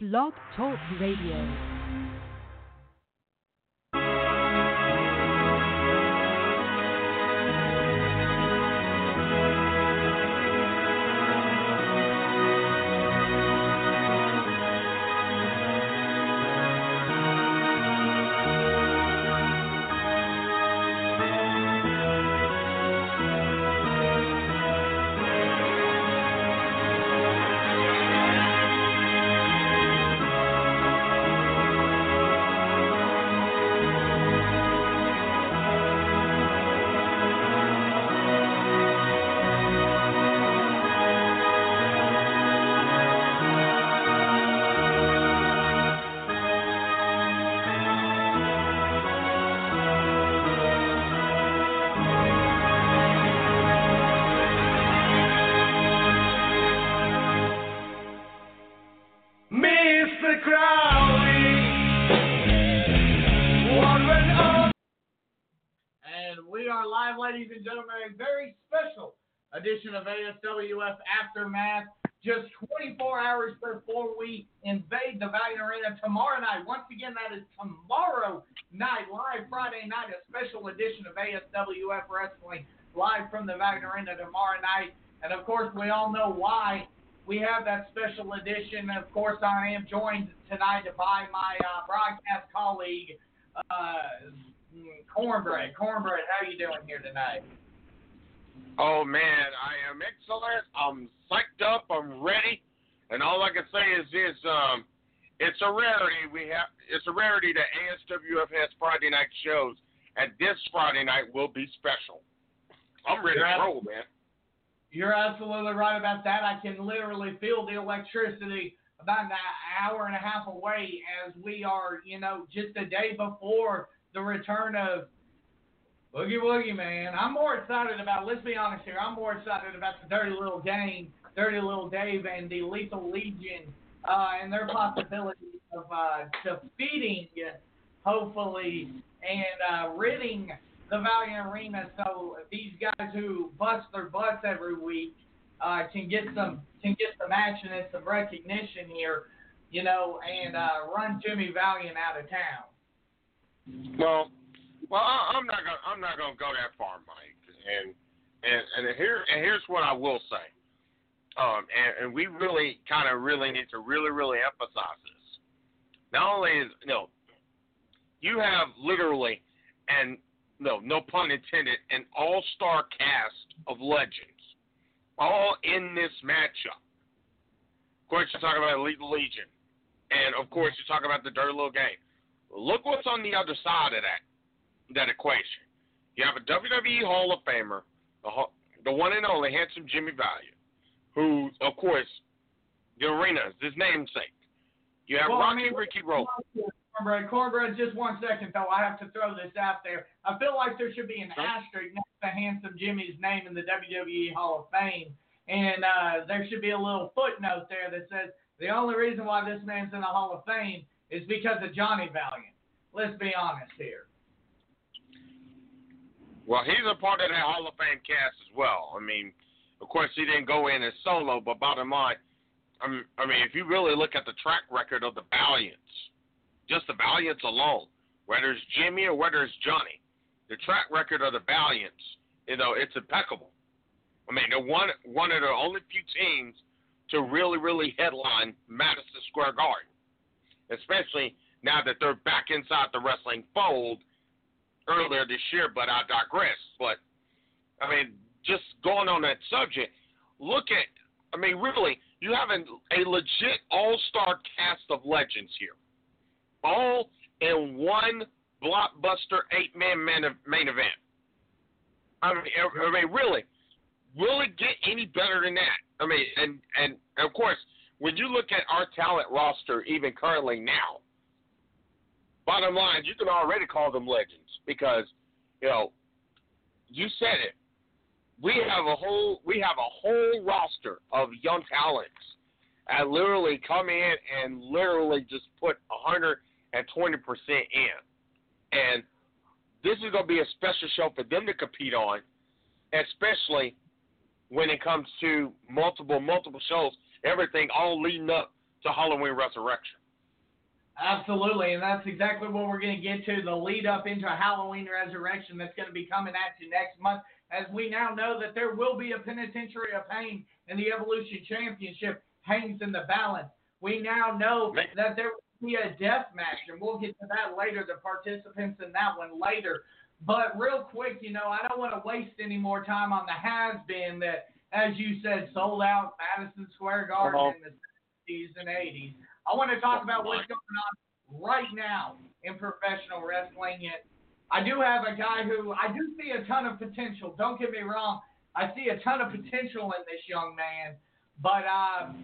Blog Talk Radio. ASWF Aftermath. Just 24 hours before we invade the Valiant Arena tomorrow night. Once again, that is tomorrow night, live Friday night, a special edition of ASWF Wrestling, live from the Valiant Arena tomorrow night. And of course, we all know why we have that special edition. Of course, I am joined tonight by my uh, broadcast colleague, uh, Cornbread. Cornbread, how are you doing here tonight? Oh man, I am excellent. I'm psyched up. I'm ready, and all I can say is this: um, it's a rarity. We have it's a rarity that ASWF has Friday night shows, and this Friday night will be special. I'm ready You're to roll, man. You're absolutely right about that. I can literally feel the electricity about an hour and a half away as we are, you know, just a day before the return of Boogie Woogie, man. I'm more excited about, let's be honest here, I'm more excited about the Dirty Little Game, Dirty Little Dave, and the Lethal Legion uh, and their possibility of uh, defeating, hopefully, and uh, ridding the Valiant Arena so these guys who bust their butts every week uh, can get some can get some action and some recognition here, you know, and uh, run Jimmy Valiant out of town. Well, well, I, I'm not gonna I'm not gonna go that far, Mike. And and and here and here's what I will say. Um, and, and we really kind of really need to really really emphasize this. Not only is you know, you have literally and no no pun intended an all star cast of legends, all in this matchup. Of course, you're talking about Lethal Legion, and of course, you're talking about the Dirty Little Game. Look what's on the other side of that that equation. You have a WWE Hall of Famer, the, the one and only handsome Jimmy Valiant, who, of course, the arena is his namesake. You have Well, I Rocky mean, Ricky Roll. Cornbread, Cornbread, just one second though. I have to throw this out there. I feel like there should be an asterisk next to Handsome Jimmy's name in the WWE Hall of Fame, and uh, there should be a little footnote there that says the only reason why this man's in the Hall of Fame is because of Johnny Valiant. Let's be honest here. Well, he's a part of that Hall of Fame cast as well. I mean, of course, he didn't go in as solo, but bottom line, I mean, if you really look at the track record of the Valiants, just the Valiants alone, whether it's Jimmy or whether it's Johnny, the track record of the Valiants, you know, it's impeccable. I mean, they're one one of the only few teams to really, really headline Madison Square Garden, especially now that they're back inside the wrestling fold earlier this year, but I digress. But I mean, just going on that subject, look at I mean, really, you have a, a legit all-star cast of legends here, all in one blockbuster eight-man main, main event. I mean, I mean, really, will it get any better than that? I mean, and and of course, when you look at our talent roster, even currently now, bottom line, you can already call them legends because, you know, you said it. We have a whole we have a whole roster of young talents that literally come in and literally just put hundred and twenty percent in. And this is gonna be a special show for them to compete on, especially when it comes to multiple, multiple shows, everything all leading up to Halloween Resurrection. Absolutely, and that's exactly what we're going to get to the lead up into Halloween Resurrection that's going to be coming at you next month. As we now know that there will be a penitentiary of pain and the Evolution Championship hangs in the balance. We now know that there will be a death match, and we'll get to that later, the participants in that one later. But real quick, you know, I don't want to waste any more time on the has been that, as you said, sold out Madison Square Garden uh-huh. in the 70s and 80s. I want to talk about what's going on right now in professional wrestling. And I do have a guy who I do see a ton of potential. Don't get me wrong. I see a ton of potential in this young man. But, uh,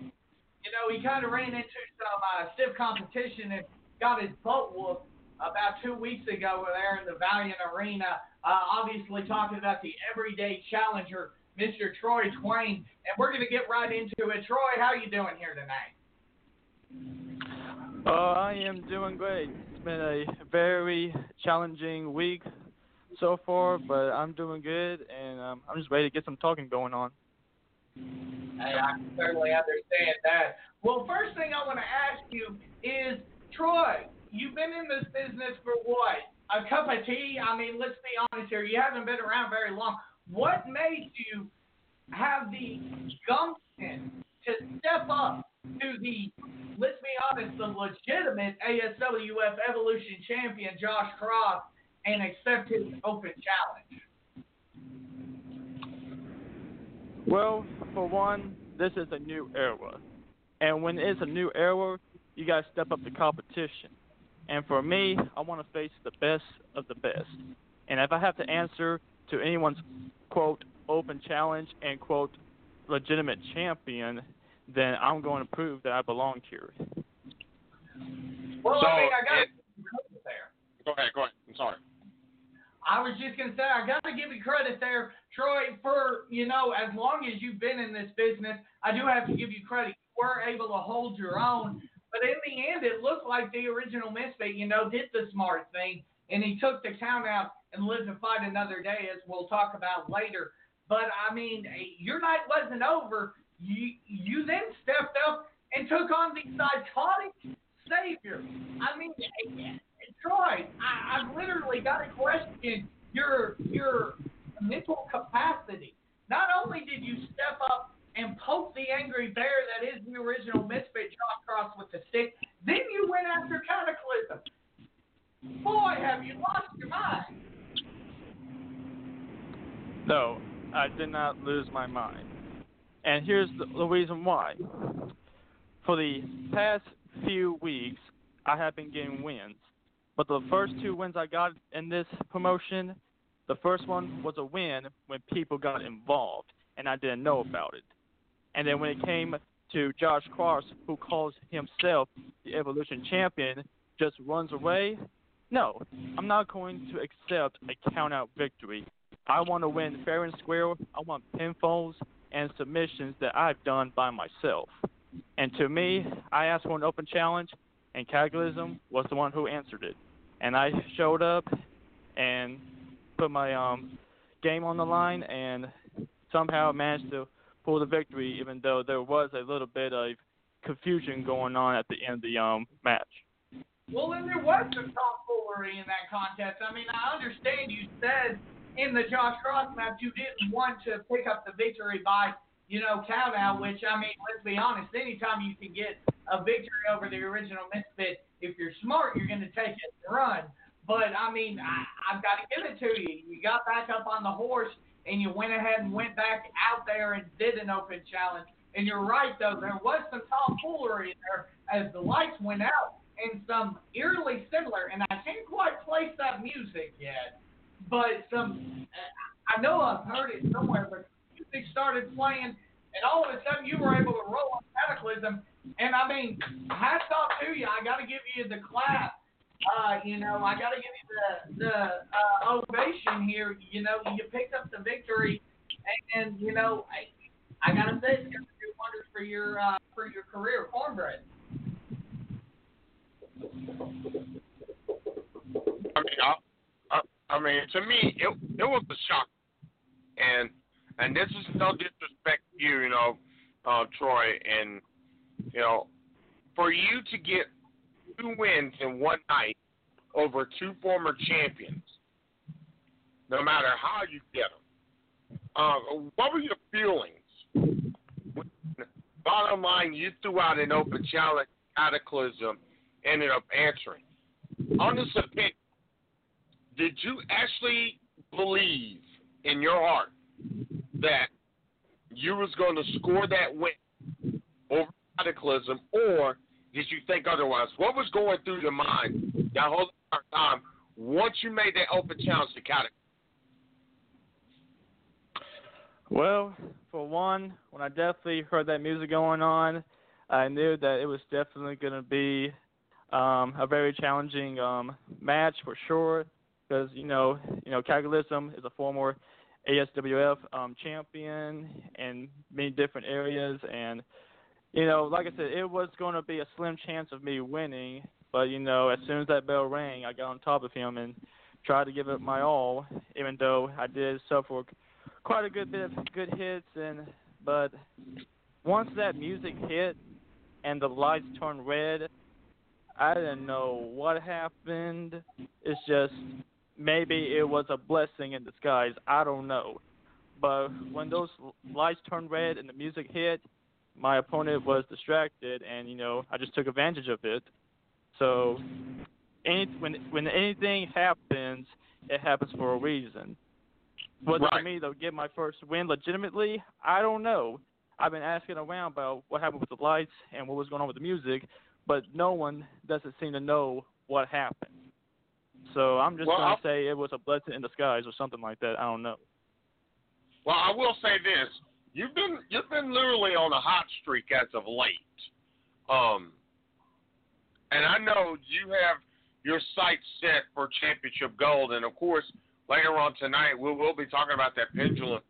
you know, he kind of ran into some uh, stiff competition and got his butt whooped about two weeks ago there in the Valiant Arena. Uh, obviously, talking about the everyday challenger, Mr. Troy Twain. And we're going to get right into it. Troy, how you doing here tonight? Uh, I am doing great. It's been a very challenging week so far, but I'm doing good, and um, I'm just ready to get some talking going on. Hey, I can certainly understand that. Well, first thing I want to ask you is, Troy, you've been in this business for what? A cup of tea? I mean, let's be honest here. You haven't been around very long. What made you have the gumption to step up to the, let's be honest, the legitimate ASWF Evolution champion, Josh Cross, and accept his open challenge? Well, for one, this is a new era. And when it's a new era, you got to step up the competition. And for me, I want to face the best of the best. And if I have to answer to anyone's quote open challenge and quote legitimate champion, then I'm going to prove that I belong here. Well, so, I mean, I got it, there. Go ahead, go ahead. I'm sorry. I was just gonna say I got to give you credit there, Troy, for you know as long as you've been in this business, I do have to give you credit. You were able to hold your own, but in the end, it looked like the original Misfit, you know, did the smart thing and he took the count out and lived to fight another day, as we'll talk about later. But I mean, your night wasn't over. You you then stepped up and took on the psychotic savior. I mean, Troy, I, I've literally got to question your your mental capacity. Not only did you step up and poke the angry bear that is the original Misfit Josh Cross with the stick, then you went after Cataclysm. Boy, have you lost your mind. No, I did not lose my mind. And here's the, the reason why. For the past few weeks, I have been getting wins. But the first two wins I got in this promotion, the first one was a win when people got involved and I didn't know about it. And then when it came to Josh Cross, who calls himself the Evolution Champion, just runs away, no, I'm not going to accept a count out victory. I want to win fair and square. I want pinfalls and submissions that I've done by myself. And to me, I asked for an open challenge, and Cataclysm was the one who answered it. And I showed up and put my um, game on the line, and somehow managed to pull the victory, even though there was a little bit of confusion going on at the end of the um, match. Well, then there was some tomfoolery in that contest. I mean, I understand you said in the Josh Cross match you didn't want to pick up the victory by, you know, count out, mm-hmm. which, I mean, let's be honest, anytime you can get a victory over the original Misfit, if you're smart, you're going to take it and run. But, I mean, I, mm-hmm. I've got to give it to you. You got back up on the horse and you went ahead and went back out there and did an open challenge. And you're right, though, there was some tomfoolery there as the lights went out and some eerily similar, and I can't quite place that music yet, but some, I know I've heard it somewhere, but music started playing, and all of a sudden you were able to roll on Cataclysm, and I mean, hats off to you. I got to give you the clap. Uh, you know, I got to give you the the uh, ovation here. You know, you picked up the victory, and, and you know, I, I got to say, it's going to do wonders for your uh, for your career, cornbread. I mean, I, I, mean, to me, it it was a shock, and and this is no disrespect to you, you know, uh, Troy, and you know, for you to get two wins in one night over two former champions, no matter how you get them, uh, what were your feelings? Bottom line, you threw out an open challenge, Cataclysm ended up answering. On this opinion, did you actually believe in your heart that you was going to score that win over Cataclysm, or did you think otherwise? What was going through your mind that whole time once you made that open challenge to Cataclysm? Well, for one, when I definitely heard that music going on, I knew that it was definitely going to be um, a very challenging um, match for sure. Because you know, you know, Cataclysm is a former ASWF um, champion in many different areas, and you know, like I said, it was going to be a slim chance of me winning. But you know, as soon as that bell rang, I got on top of him and tried to give it my all, even though I did suffer quite a good bit of good hits. And but once that music hit and the lights turned red, I didn't know what happened. It's just maybe it was a blessing in disguise. I don't know. But when those lights turned red and the music hit, my opponent was distracted, and you know I just took advantage of it. So, any, when when anything happens, it happens for a reason. Was right. it for me to get my first win legitimately? I don't know. I've been asking around about what happened with the lights and what was going on with the music, but no one doesn't seem to know what happened. So I'm just well, going to say it was a blessing in disguise or something like that. I don't know. Well, I will say this: you've been you've been literally on a hot streak as of late, um, and I know you have your sights set for championship gold. And of course, later on tonight, we will be talking about that pendulum.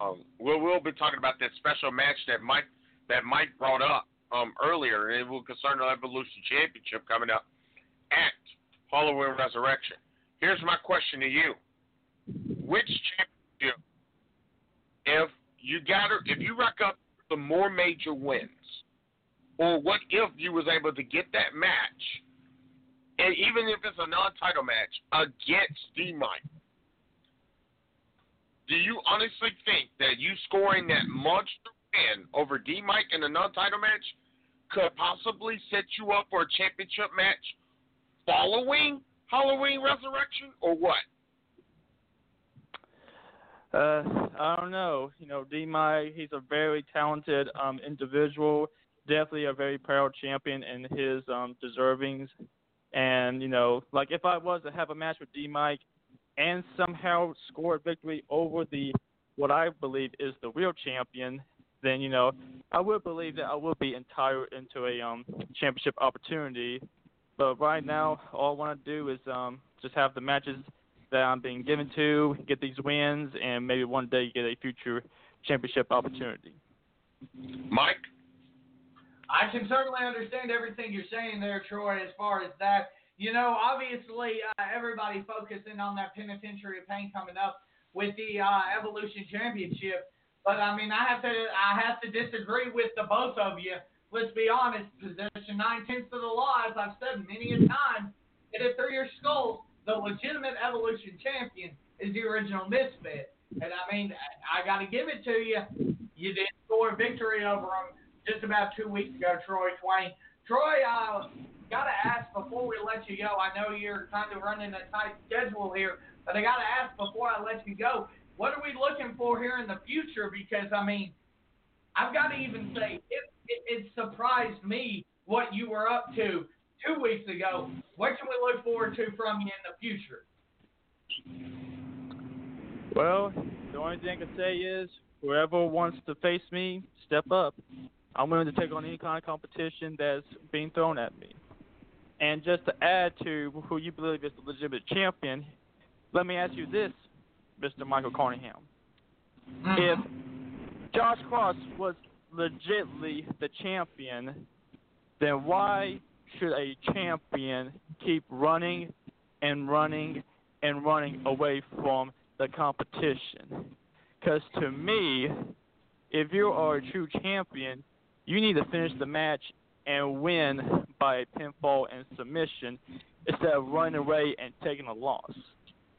Um, we will be talking about that special match that Mike that Mike brought up um, earlier, and it will concern the Evolution Championship coming up at Halloween Resurrection. Here's my question to you: Which championship, if you got if you rack up the more major wins, or what if you was able to get that match, and even if it's a non-title match against DeMike, do you honestly think that you scoring that monster win over DeMike in a non-title match could possibly set you up for a championship match following Halloween Resurrection, or what? Uh, I don't know. You know, DeMike, he's a very talented um individual, definitely a very proud champion in his um deservings. And, you know, like if I was to have a match with DeMike and somehow score a victory over the what I believe is the real champion, then, you know, I would believe that I would be entitled into a um championship opportunity. But right now all I wanna do is um just have the matches that I'm being given to, get these wins, and maybe one day get a future championship opportunity. Mike? I can certainly understand everything you're saying there, Troy, as far as that. You know, obviously, uh, everybody focusing on that Penitentiary of Pain coming up with the uh, Evolution Championship. But I mean, I have to I have to disagree with the both of you. Let's be honest. Position nine tenths of the law, as I've said many a time, hit it through your skulls the legitimate evolution champion is the original misfit. And I mean, I, I got to give it to you. You did score a victory over him just about two weeks ago, Troy Twain. Troy, uh, got to ask before we let you go. I know you're kind of running a tight schedule here, but I got to ask before I let you go. What are we looking for here in the future? Because I mean, I've got to even say it, it, it surprised me what you were up to two weeks ago. What can we look forward to from you in the future? Well, the only thing I can say is whoever wants to face me, step up. I'm willing to take on any kind of competition that's being thrown at me. And just to add to who you believe is the legitimate champion, let me ask you this, Mr. Michael Carnahan. Mm-hmm. If Josh Cross was legitimately the champion, then why should a champion keep running and running and running away from the competition? Because to me, if you are a true champion, you need to finish the match and win by a pinfall and submission instead of running away and taking a loss.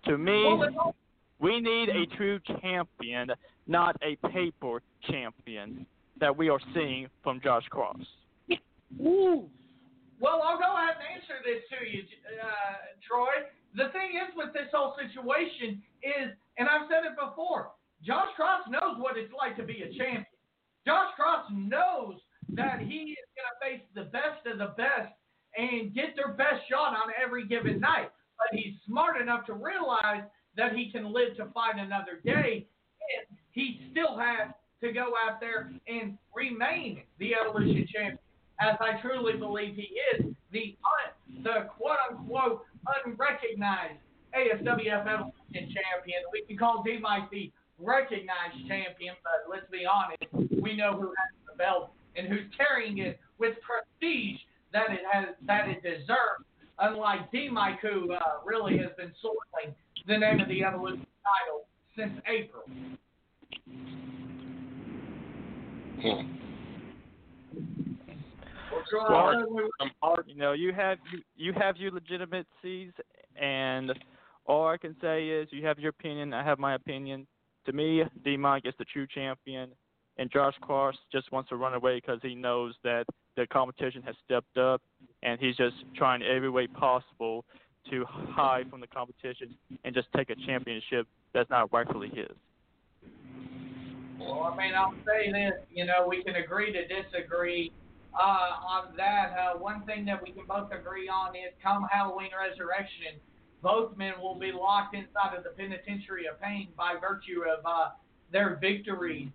To me, we need a true champion, not a paper champion that we are seeing from Josh Cross. Ooh. Well, I'll go ahead and answer this to you, uh, Troy. The thing is with this whole situation is, and I've said it before, Josh Cross knows what it's like to be a champion. Josh Cross knows that he is going to face the best of the best and get their best shot on every given night. But he's smart enough to realize that he can live to fight another day, and he still has to go out there and remain the Evolution champion, as I truly believe he is the un, the quote unquote unrecognized ASWF Evolution champion. We can call DeMike the recognized champion, but let's be honest, we know who has the belt and who's carrying it with prestige that it has that it deserves. Unlike DeMike, who uh, really has been soiling the name of the Evolution title since April. Hmm. Well, you know, you have you, you have your legitimacies, and all I can say is you have your opinion. I have my opinion. To me, DeMike is the true champion, and Josh Cross just wants to run away because he knows that the competition has stepped up, and he's just trying every way possible to hide from the competition and just take a championship that's not rightfully his. Well, I mean, I'll say this. You know, we can agree to disagree uh, on that. Uh, one thing that we can both agree on is come Halloween Resurrection, both men will be locked inside of the penitentiary of pain by virtue of uh, their victories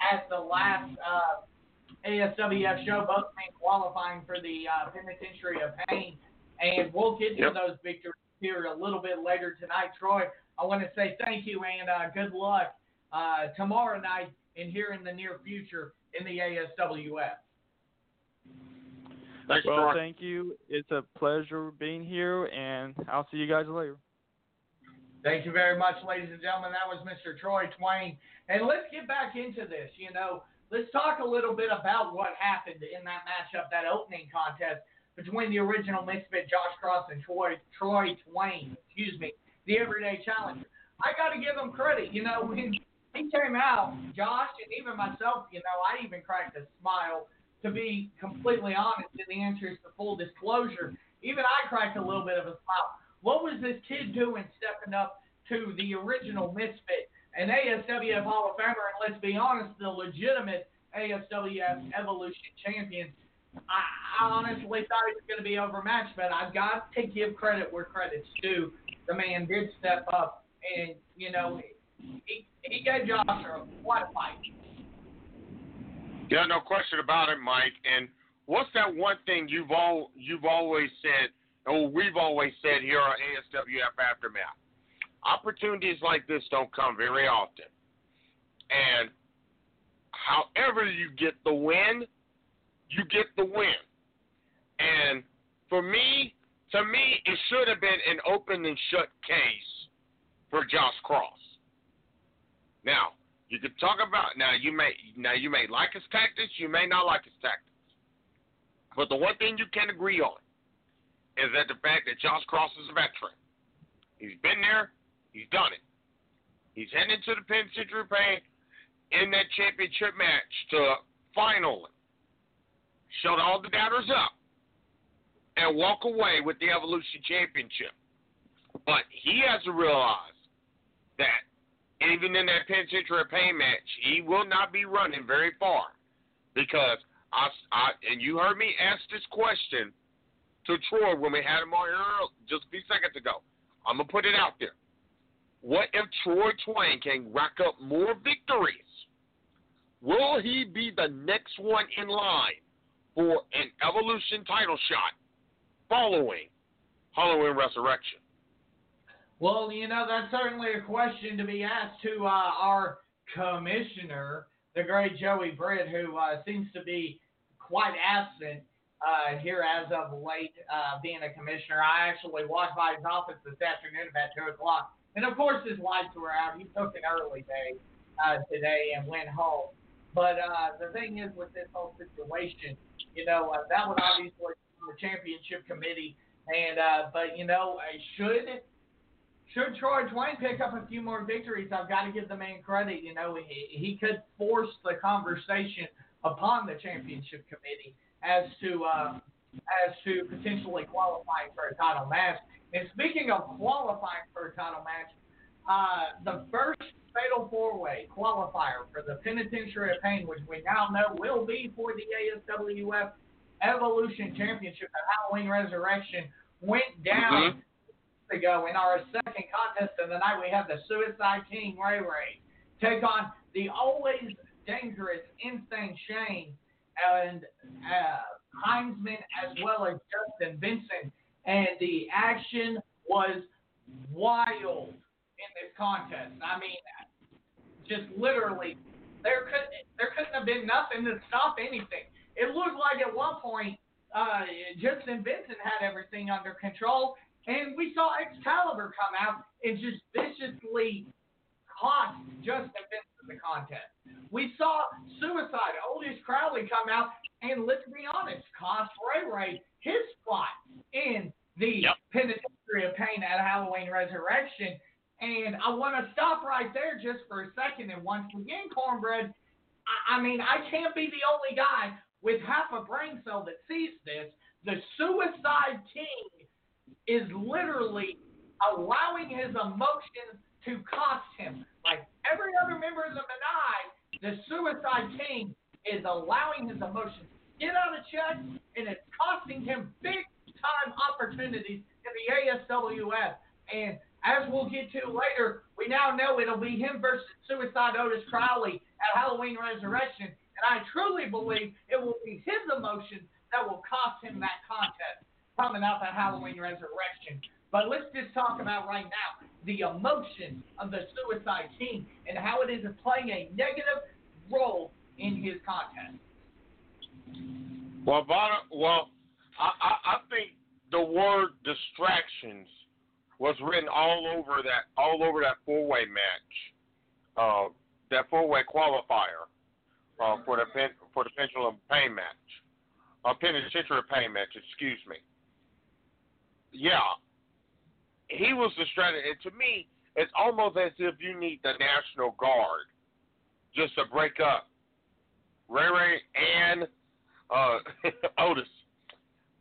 at the last uh, ASWF show, both men qualifying for the uh, penitentiary of pain. And we'll get to yep. those victories here a little bit later tonight. Troy, I want to say thank you and uh, good luck uh, tomorrow night and here in the near future in the ASWF. Thanks, well, Troy. thank you. It's a pleasure being here, and I'll see you guys later. Thank you very much, ladies and gentlemen. That was Mr. Troy Twain. And let's get back into this. You know, let's talk a little bit about what happened in that matchup, that opening contest between the original Misfit Josh Cross and Troy, Troy Twain, excuse me, the everyday challenger. I got to give him credit. You know, when he came out, Josh, and even myself, you know, I even cracked a smile to be completely honest, in the interest of full disclosure, even I cracked a little bit of a smile. What was this kid doing stepping up to the original Misfit, an ASWF Hall of Famer, and let's be honest, the legitimate ASWF Evolution champion? I, I honestly thought he was going to be overmatched, but I've got to give credit where credit's due. The man did step up, and, you know, he, he gave Josh a, quite a fight. Yeah, no question about it, Mike. And what's that one thing you've all you've always said, or we've always said here on ASWF Aftermath? Opportunities like this don't come very often. And however you get the win, you get the win. And for me, to me, it should have been an open and shut case for Josh Cross. Now, you could talk about now. You may now you may like his tactics. You may not like his tactics. But the one thing you can agree on is that the fact that Josh Cross is a veteran. He's been there. He's done it. He's heading into the penitentiary pain in that championship match to finally shut all the doubters up and walk away with the Evolution Championship. But he has to realize that even in that penitentiary pain match, he will not be running very far because I, I and you heard me ask this question to Troy when we had him on here just a few seconds ago. I'm gonna put it out there. What if Troy Twain can rack up more victories? Will he be the next one in line for an Evolution title shot following Halloween Resurrection? Well, you know, that's certainly a question to be asked to uh, our commissioner, the great Joey Britt, who uh, seems to be quite absent uh, here as of late, uh, being a commissioner. I actually walked by his office this afternoon about 2 o'clock. And of course, his lights were out. He took an early day uh, today and went home. But uh, the thing is, with this whole situation, you know, that would obviously be the championship committee. And but you know, should should Troy Twain pick up a few more victories, I've got to give the man credit. You know, he, he could force the conversation upon the championship committee as to uh, as to potentially qualifying for a title match. And speaking of qualifying for a title match, uh, the first fatal four way qualifier for the Penitentiary of Pain, which we now know will be for the ASWF Evolution Championship at Halloween Resurrection, went down mm-hmm. Ago in our second contest of the night. We have the Suicide King Ray Ray take on the always dangerous Insane Shane and uh, Heinzman as well as Justin Vincent. And the action was wild in this contest. I mean, just literally, there could there couldn't have been nothing to stop anything. It looked like at one point uh, Justin Vincent had everything under control, and we saw Excalibur come out and just viciously cost Justin Vincent the contest. We saw Suicide, Otis Crowley come out and let's be honest, cost Ray Ray his spot in the yep. Penitentiary of Pain at Halloween Resurrection. And I want to stop right there just for a second. And once again, Cornbread, I, I mean, I can't be the only guy with half a brain cell that sees this. The Suicide King is literally allowing his emotions to cost him. Like every other member of the Menai, the Suicide King is allowing his emotions to get out of check, and it's costing him big time opportunities in the ASWF. And as we'll get to later, we now know it'll be him versus Suicide Otis Crowley at Halloween Resurrection. And I truly believe it will be his emotions that will cost him that contest coming up at Halloween Resurrection. But let's just talk about right now the emotion of the Suicide King and how it is playing a negative role in his contest. Well, well, I, I, I think the word distractions was written all over that all over that four way match, uh, that four way qualifier uh, for the pen, for the pendulum pain match, a uh, penitentiary pain match. Excuse me. Yeah, he was distracted, and to me, it's almost as if you need the National Guard just to break up Ray Ray and uh, Otis.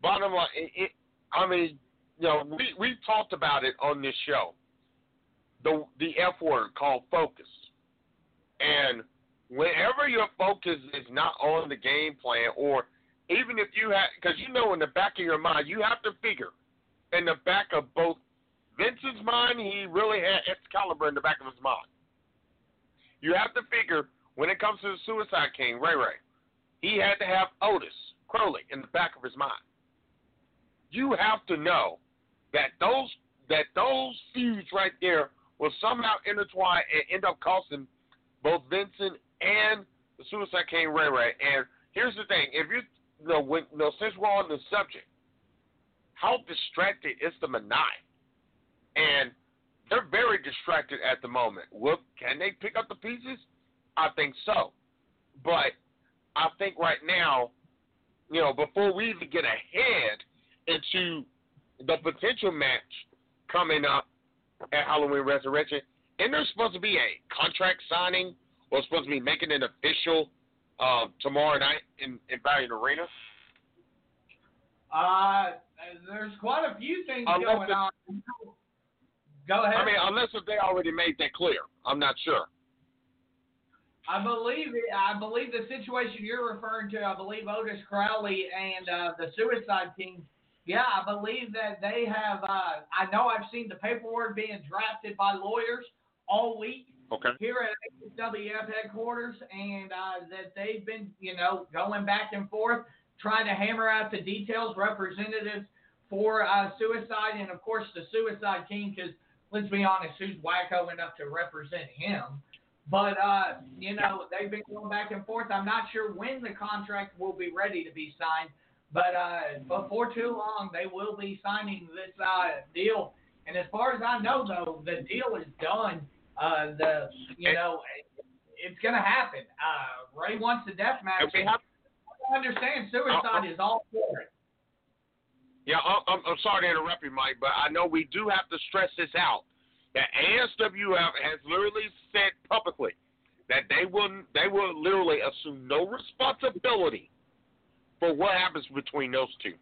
Bottom line, it, it, I mean, you know, we we talked about it on this show. The the F word called focus, and whenever your focus is not on the game plan, or even if you have, because you know in the back of your mind, you have to figure in the back of both Vincent's mind, he really had Excalibur in the back of his mind. You have to figure when it comes to the Suicide King, Ray Ray, he had to have Otis Crowley in the back of his mind. You have to know that those that those feuds right there will somehow intertwine and end up costing both Vincent and the Suicide King Ray Ray. And here's the thing: if you, you know, when, you know, since we're on the subject, how distracted is the Menai? And they're very distracted at the moment. Well, can they pick up the pieces? I think so. But I think right now, you know, before we even get ahead into the potential match coming up at Halloween Resurrection, and there's supposed to be a contract signing or supposed to be making it official uh, tomorrow night in, in Valiant Arena? Uh, there's quite a few things unless going on. Go ahead. I mean, unless if they already made that clear, I'm not sure. I believe I believe the situation you're referring to. I believe Otis Crowley and uh, the Suicide King. Yeah, I believe that they have. Uh, I know I've seen the paperwork being drafted by lawyers all week okay. here at WF headquarters, and uh, that they've been, you know, going back and forth trying to hammer out the details. Representatives for uh, Suicide, and of course the Suicide team, because let's be honest, who's wacko enough to represent him? But uh, you know, they've been going back and forth. I'm not sure when the contract will be ready to be signed, but uh, before too long, they will be signing this uh, deal. And as far as I know, though, the deal is done. Uh, the you know, it's gonna happen. Uh, Ray wants the death match. Understand suicide uh, uh, is all for it. Yeah, I'm, I'm sorry to interrupt you, Mike, but I know we do have to stress this out. That ASWF has literally said publicly that they will they will literally assume no responsibility for what happens between those two.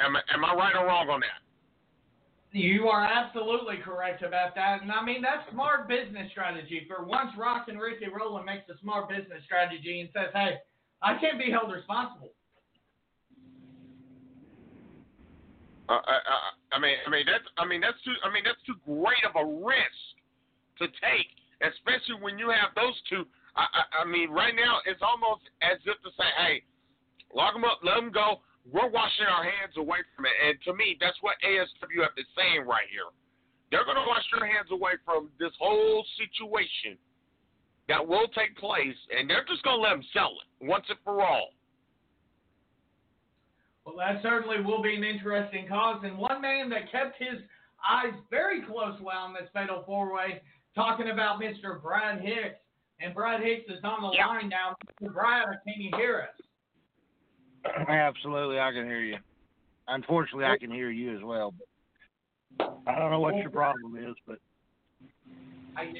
Am I, am I right or wrong on that? You are absolutely correct about that. And I mean, that's smart business strategy. For once, Rock and Rickey Rowland makes a smart business strategy and says, hey, I can't be held responsible. Uh, I, uh, uh, I mean, I mean that's, I mean that's too, I mean that's too great of a risk to take, especially when you have those two. I, I, I mean, right now it's almost as if to say, hey, lock them up, let them go. We're washing our hands away from it, and to me, that's what ASWF is saying right here. They're going to wash their hands away from this whole situation that will take place, and they're just going to let them sell it once and for all. Well, that certainly will be an interesting cause. And one man that kept his eyes very close while on this fatal four way, talking about Mr. Brad Hicks. And Brad Hicks is on the line now. Mr. Brad, can you hear us? Absolutely, I can hear you. Unfortunately, I can hear you as well. I don't know what your problem is, but I,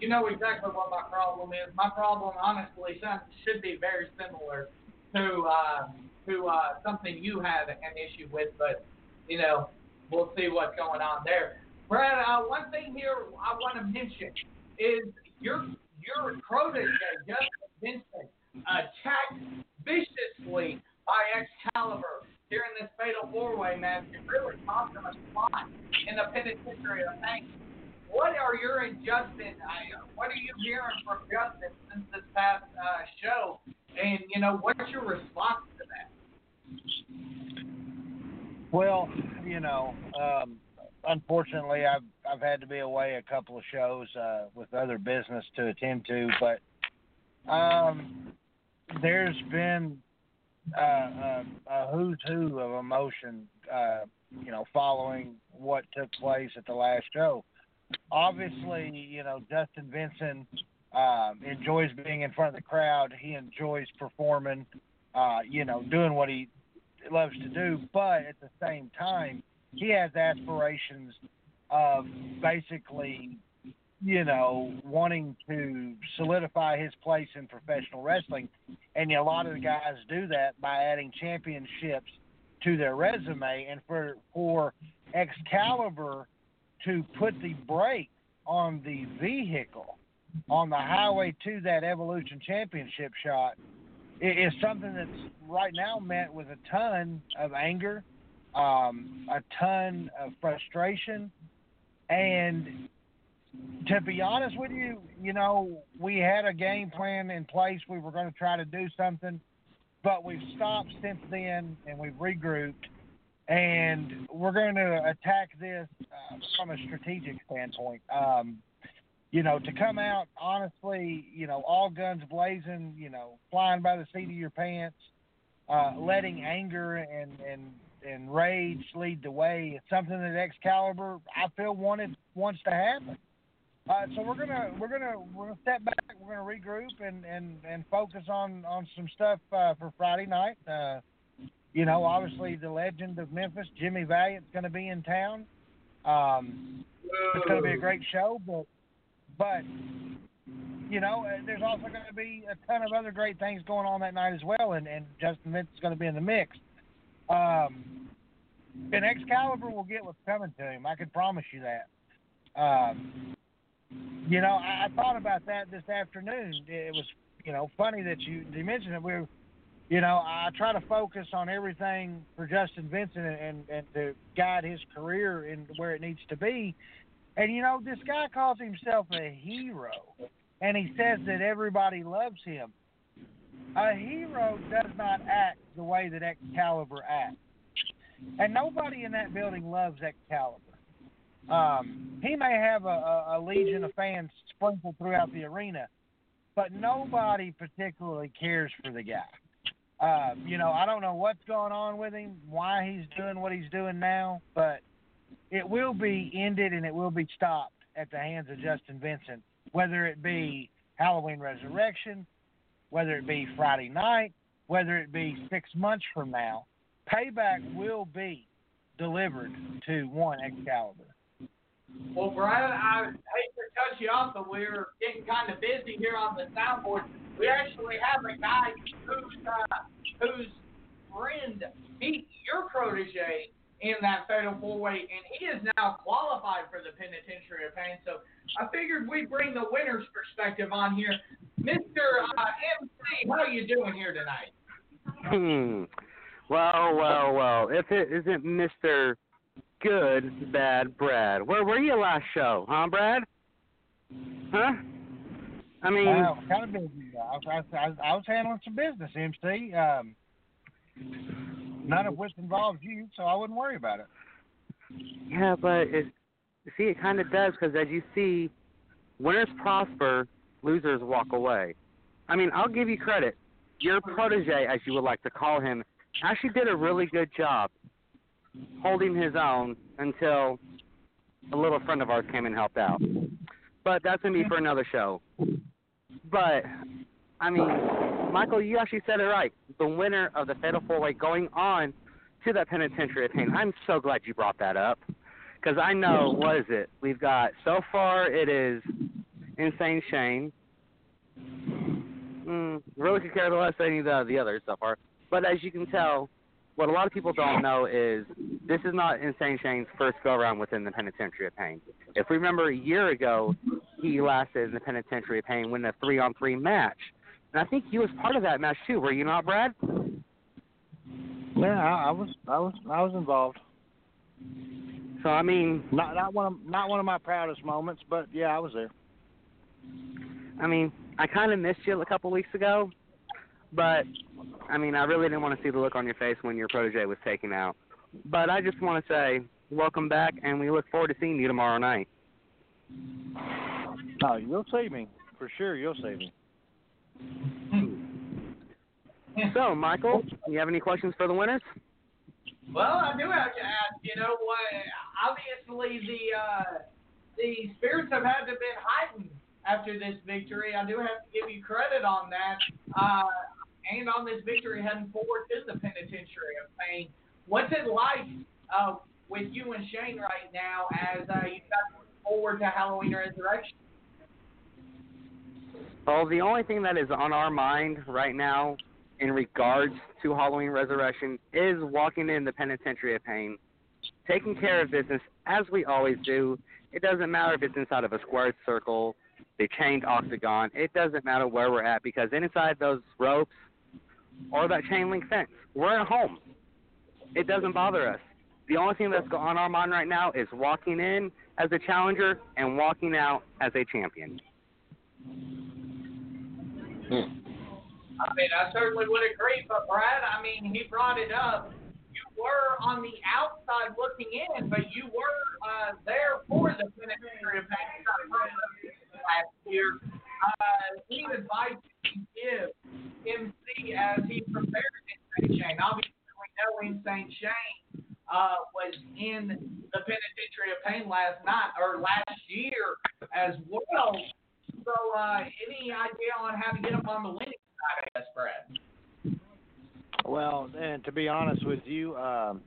you know exactly what my problem is. My problem, honestly, should be very similar to uh, to uh, something you have an issue with, but you know, we'll see what's going on there. Brad, uh, one thing here I want to mention is your your protege Justin Vincent attacked viciously by Excalibur during this fatal four way match. It really cost him a spot in the penitentiary of thanks. What are your? Uh, what are you hearing from Justin since this past uh, show? And you know, what's your response to that? Well, you know, um, unfortunately, I've I've had to be away a couple of shows uh, with other business to attend to, but um, there's been uh, a, a who's who of emotion, uh, you know, following what took place at the last show. Obviously, you know, Justin Vincent um, enjoys being in front of the crowd. He enjoys performing, uh, you know, doing what he loves to do. But at the same time, he has aspirations of basically, you know, wanting to solidify his place in professional wrestling. And a lot of the guys do that by adding championships to their resume. And for for Excalibur to put the brake on the vehicle on the highway to that Evolution Championship shot is something that's right now met with a ton of anger, um, a ton of frustration, and to be honest with you, you know, we had a game plan in place. We were going to try to do something, but we've stopped since then and we've regrouped, and we're going to attack this uh, from a strategic standpoint. Um, you know, to come out honestly, you know, all guns blazing, you know, flying by the seat of your pants, uh, letting anger and and and rage lead the way. It's something that Excalibur I feel wanted wants to happen. Uh, so we're gonna we're gonna we're gonna step back. We're gonna regroup and and and focus on on some stuff uh, for Friday night. Uh, you know, obviously the legend of Memphis, Jimmy Valiant's going to be in town. Um, it's going to be a great show, but but you know, uh, there's also going to be a ton of other great things going on that night as well, and, and Justin is going to be in the mix. Um, and Excalibur will get what's coming to him. I can promise you that. Um, you know, I, I thought about that this afternoon. It was, you know, funny that you, you mentioned it. We you know, I try to focus on everything for Justin Vincent and, and, and to guide his career in where it needs to be. And you know, this guy calls himself a hero, and he says that everybody loves him. A hero does not act the way that Excalibur acts, and nobody in that building loves Excalibur. Um, he may have a, a, a legion of fans sprinkled throughout the arena, but nobody particularly cares for the guy. Uh, you know, I don't know what's going on with him, why he's doing what he's doing now, but it will be ended and it will be stopped at the hands of Justin Vincent, whether it be Halloween Resurrection, whether it be Friday night, whether it be six months from now, payback will be delivered to one Excalibur. Well, Brad, I hate to cut you off, but we're getting kind of busy here on the soundboard. We actually have a guy who's uh, whose friend beat your protege in that fatal four way, and he is now qualified for the penitentiary of pain. So I figured we'd bring the winner's perspective on here. Mr. Uh, MC, how are you doing here tonight? Hmm. Well, well, well. If it isn't Mr. Good Bad Brad, where were you last show, huh, Brad? Huh? I mean, Wow, kind of busy. I was, I, was, I was handling some business, MC. Um, none of which involves you, so I wouldn't worry about it. yeah, but it, see, it kind of does because as you see, winners prosper, losers walk away. I mean, I'll give you credit. Your protege, as you would like to call him, actually did a really good job holding his own until a little friend of ours came and helped out. But that's gonna be for another show. But I mean, Michael, you actually said it right. The winner of the Fatal Four Way going on to that penitentiary of pain. I'm so glad you brought that up because I know what is it? We've got so far it is Insane Shane. Mm, really could care less any of the, the others so far. But as you can tell, what a lot of people don't know is this is not Insane Shane's first go around within the Penitentiary of Pain. If we remember a year ago, he lasted in the Penitentiary of Pain, winning a three on three match. And I think he was part of that match too, were you not, Brad? Yeah, I, I was, I was, I was involved. So I mean, Not, not one of, not one of my proudest moments, but yeah, I was there. I mean, I kind of missed you a couple weeks ago, but I mean, I really didn't want to see the look on your face when your protege was taken out. But I just want to say welcome back, and we look forward to seeing you tomorrow night. No, you'll see me for sure. You'll see me. So, Michael, do you have any questions for the winners? Well, I do have to ask. You know what? Obviously, the uh, the spirits have had to been heightened after this victory. I do have to give you credit on that, uh, and on this victory heading forward to the penitentiary of pain. What's it like uh, with you and Shane right now as uh, you look forward to Halloween Resurrection? Well, the only thing that is on our mind right now in regards to Halloween Resurrection is walking in the penitentiary of pain, taking care of business as we always do. It doesn't matter if it's inside of a squared circle, the chained octagon. It doesn't matter where we're at because inside those ropes or that chain link fence, we're at home. It doesn't bother us. The only thing that's on our mind right now is walking in as a challenger and walking out as a champion. I mean, I certainly would agree, but Brad, I mean, he brought it up. You were on the outside looking in, but you were uh, there for the penitentiary of pain last year. Uh, advice you give MC as he prepares Insane Shane? Obviously, we know Insane Shane uh, was in the penitentiary of pain last night or last year as well. So, uh, any idea on how to get him on the winning side, I guess, Brad? Well, and to be honest with you, um,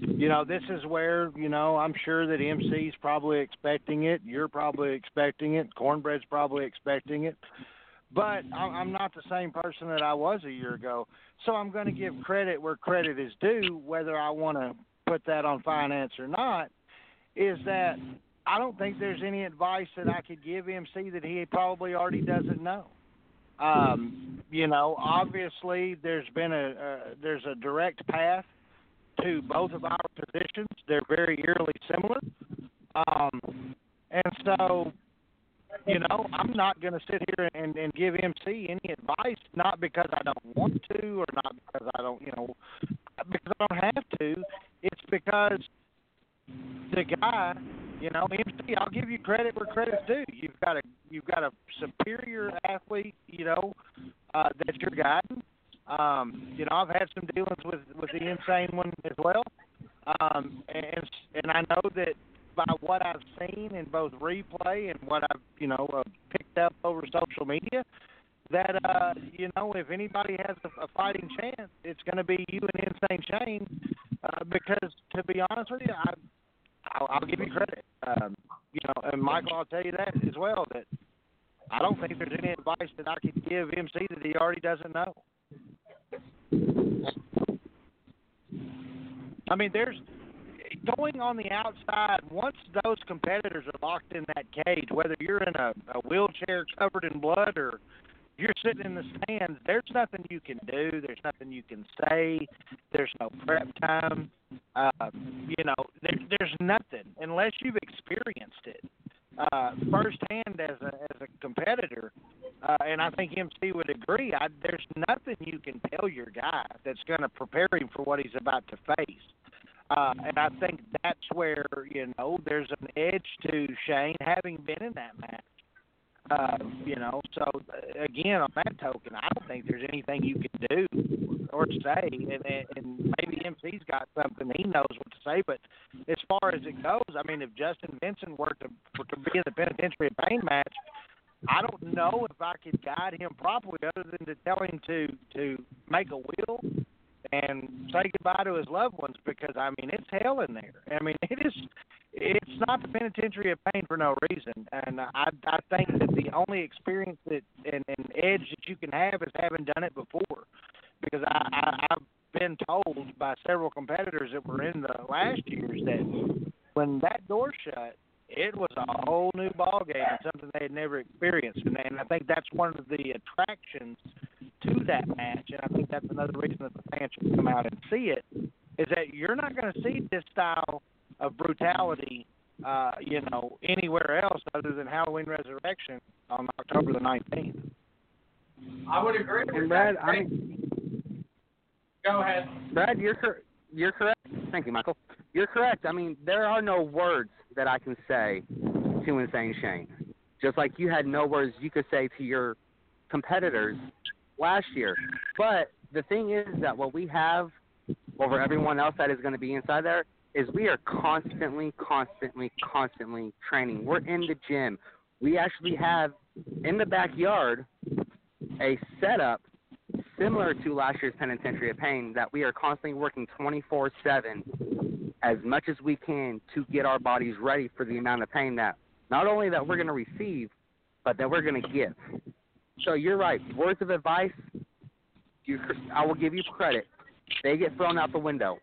you know, this is where you know I'm sure that MC's probably expecting it. You're probably expecting it. Cornbread's probably expecting it. But I'm not the same person that I was a year ago. So I'm going to give credit where credit is due, whether I want to put that on finance or not. Is that I don't think there's any advice that I could give MC that he probably already doesn't know. Um, you know, obviously there's been a, a there's a direct path to both of our positions. They're very eerily similar. Um, and so, you know, I'm not going to sit here and, and give MC any advice, not because I don't want to or not because I don't, you know, because I don't have to. It's because the guy, you know, MC, I'll give you credit where credit's due. You've got a you've got a superior athlete, you know, uh, that you're guiding. Um, you know, I've had some dealings with with the insane one as well, um, and and I know that by what I've seen in both replay and what I've you know uh, picked up over social media, that uh, you know if anybody has a, a fighting chance, it's going to be you and Insane Shane. Uh, because to be honest with you, I I'll, I'll give you credit. Um, you know, and Michael, I'll tell you that as well. That I don't think there's any advice that I could give MC that he already doesn't know. I mean, there's going on the outside. Once those competitors are locked in that cage, whether you're in a, a wheelchair covered in blood or you're sitting in the stands, there's nothing you can do. There's nothing you can say. There's no prep time. Uh, you know, there, there's nothing unless you've experienced it uh, firsthand as a as a competitor. Uh, and I think MC would agree. I, there's nothing you can tell your guy that's going to prepare him for what he's about to face. Uh, and I think that's where you know there's an edge to Shane having been in that match. Uh, you know, so uh, again, on that token, I don't think there's anything you can do or say, and, and maybe MC's got something he knows what to say. But as far as it goes, I mean, if Justin Vincent were to were to be in the penitentiary pain match, I don't know if I could guide him properly, other than to tell him to to make a will and say goodbye to his loved ones because I mean it's hell in there. I mean it is it's not the penitentiary of pain for no reason, and I I think that the only experience that and, and edge that you can have is having done it before, because I, I I've been told by several competitors that were in the last years that when that door shut, it was a whole new ball game and something they had never experienced, and, and I think that's one of the attractions to that match, and I think that's another reason that the fans should come out and see it, is that you're not going to see this style of brutality, uh, you know, anywhere else other than Halloween Resurrection on October the 19th. I would agree with And Brad, that. I mean, Go ahead. Brad, you're cor- you're correct. Thank you, Michael. You're correct. I mean, there are no words that I can say to Insane Shane. Just like you had no words you could say to your competitors last year. But the thing is that what we have over everyone else that is going to be inside there is we are constantly, constantly, constantly training. We're in the gym. We actually have in the backyard a setup similar to last year's Penitentiary of Pain that we are constantly working 24 7 as much as we can to get our bodies ready for the amount of pain that not only that we're going to receive, but that we're going to give. So you're right. Words of advice, you, I will give you credit. They get thrown out the window.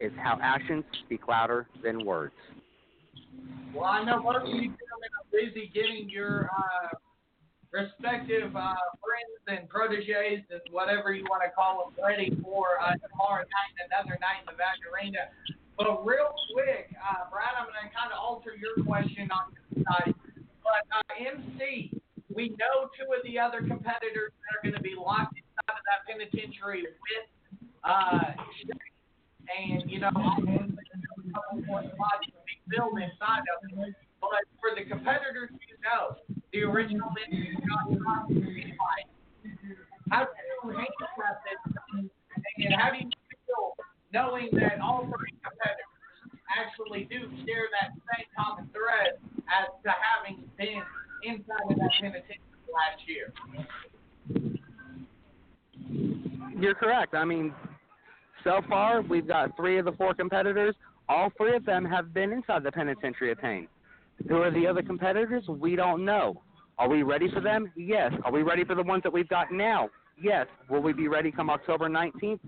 It's how actions speak louder than words. Well, I know most of you gentlemen are busy getting your uh, respective uh, friends and proteges and whatever you want to call them ready for uh, tomorrow night another night in the Vac But real quick, uh, Brad, I'm going to kind of alter your question on this side. But uh, MC, we know two of the other competitors that are going to be locked inside of that penitentiary with uh, and you know, a couple more spots to be filled inside of it. But for the competitors you know, the original Lindsey Scott fight, how do you handicap this? And how do you feel knowing that all three competitors actually do share that same common thread as to having been inside of that penitentiary last year? You're correct. I mean, so far we've got three of the four competitors. All three of them have been inside the penitentiary of pain. Who are the other competitors? We don't know. Are we ready for them? Yes. Are we ready for the ones that we've got now? Yes. Will we be ready come October 19th?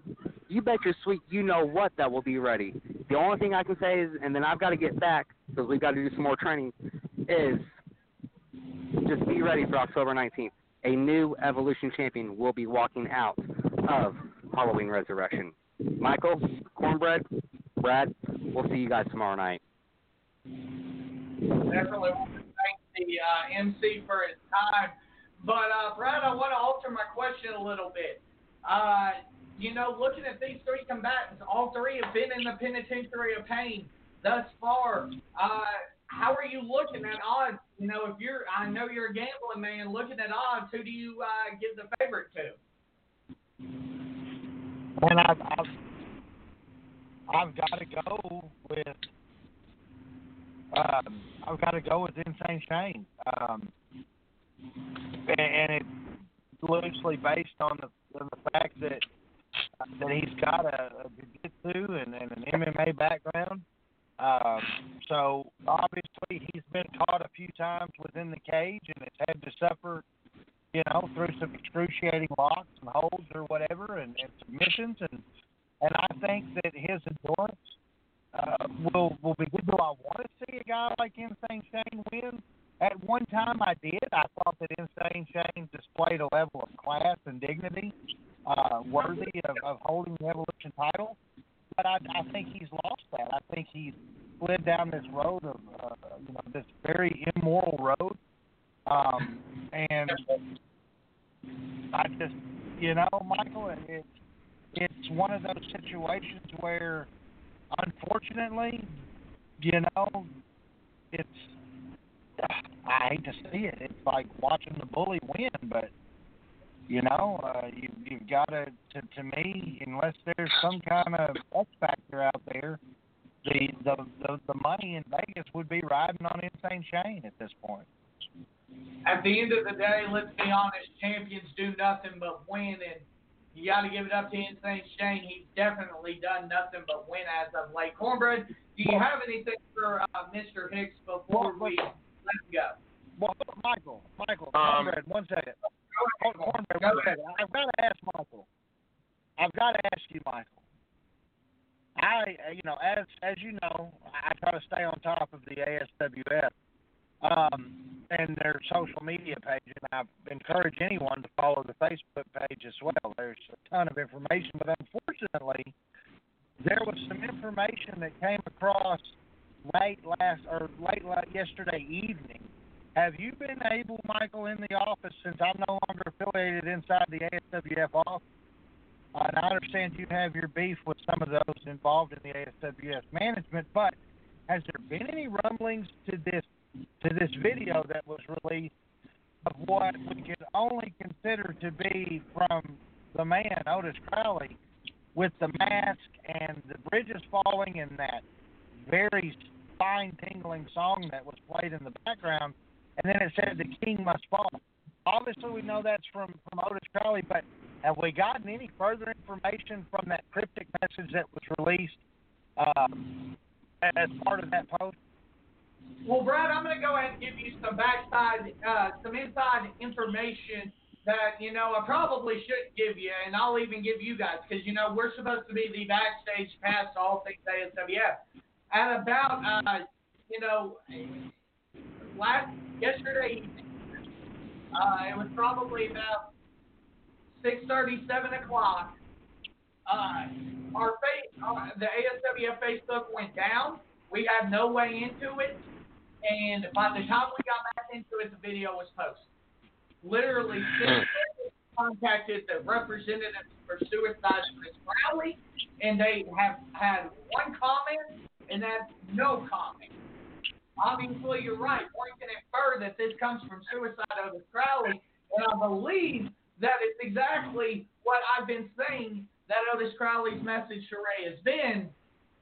You bet your sweet you know what that will be ready. The only thing I can say is, and then I've got to get back because we've got to do some more training, is just be ready for October 19th. A new Evolution champion will be walking out of Halloween Resurrection. Michael, Cornbread, Brad, we'll see you guys tomorrow night. Definitely want to thank the uh, MC for his time. But, uh, Brad, I want to alter my question a little bit. Uh, you know, looking at these three combatants, all three have been in the penitentiary of pain thus far. Uh, how are you looking at odds? You know, if you're, I know you're a gambling man. Looking at odds, who do you uh, give the favorite to? And I've, I've, I've got to go with, um, I've got to go with Insane Shane. Um, and, and it, loosely based on the, on the fact that that he's got a, a jiu-jitsu and, and an MMA background. Um, so obviously he's been caught a few times within the cage and has had to suffer, you know, through some excruciating locks and holds or whatever and, and submissions and and I think that his endurance uh, will will be good. Do I want to see a guy like Insane Shane win? At one time, I did. I thought that Insane Shane displayed a level of class and dignity uh, worthy of, of holding the Evolution title. But I, I think he's lost that. I think he's slid down this road of, uh, you know, this very immoral road. Um, and I just, you know, Michael, it's it's one of those situations where, unfortunately, you know, it's I hate to see it. It's like watching the bully win, but you know, uh, you, you've got to, to, to me, unless there's some kind of X factor out there, the, the the the money in Vegas would be riding on Insane Shane at this point. At the end of the day, let's be honest, champions do nothing but win, and you got to give it up to Insane Shane. He's definitely done nothing but win as of late. Cornbread, do you have anything for uh, Mr. Hicks before we let him go? Well, Michael, Michael, Um, Cornbread, one second. Hold, Cornbread, one second. I've got to ask Michael. I've got to ask you, Michael. I, uh, you know, as as you know, I try to stay on top of the ASWF um, and their social media page, and I encourage anyone to follow the Facebook page as well. There's a ton of information, but unfortunately, there was some information that came across late last or late, late yesterday evening. Have you been able, Michael, in the office since I'm no longer affiliated inside the ASWF office? And I understand you have your beef with some of those involved in the ASWF management, but has there been any rumblings to this to this video that was released of what we could only consider to be from the man Otis Crowley with the mask and the bridges falling and that very spine tingling song that was played in the background and then it said the king must fall. Obviously we know that's from, from Otis Crowley, but have we gotten any further information from that cryptic message that was released um, as part of that post? Well, Brad, I'm going to go ahead and give you some backside, uh, some inside information that you know I probably shouldn't give you, and I'll even give you guys because you know we're supposed to be the backstage pass to all things ASWF. At about, uh, you know, last yesterday evening, uh, it was probably about six thirty, seven o'clock. Uh, our face, uh, the ASWF Facebook went down. We had no way into it, and by the time we got back into it, the video was posted. Literally, hmm. contacted the representatives for Suicide Chris Crowley, and they have had one comment, and that's no comment. Obviously, you're right. One can infer that this comes from Suicide Otis Crowley, and I believe that it's exactly what I've been saying that Otis Crowley's message to Ray has been.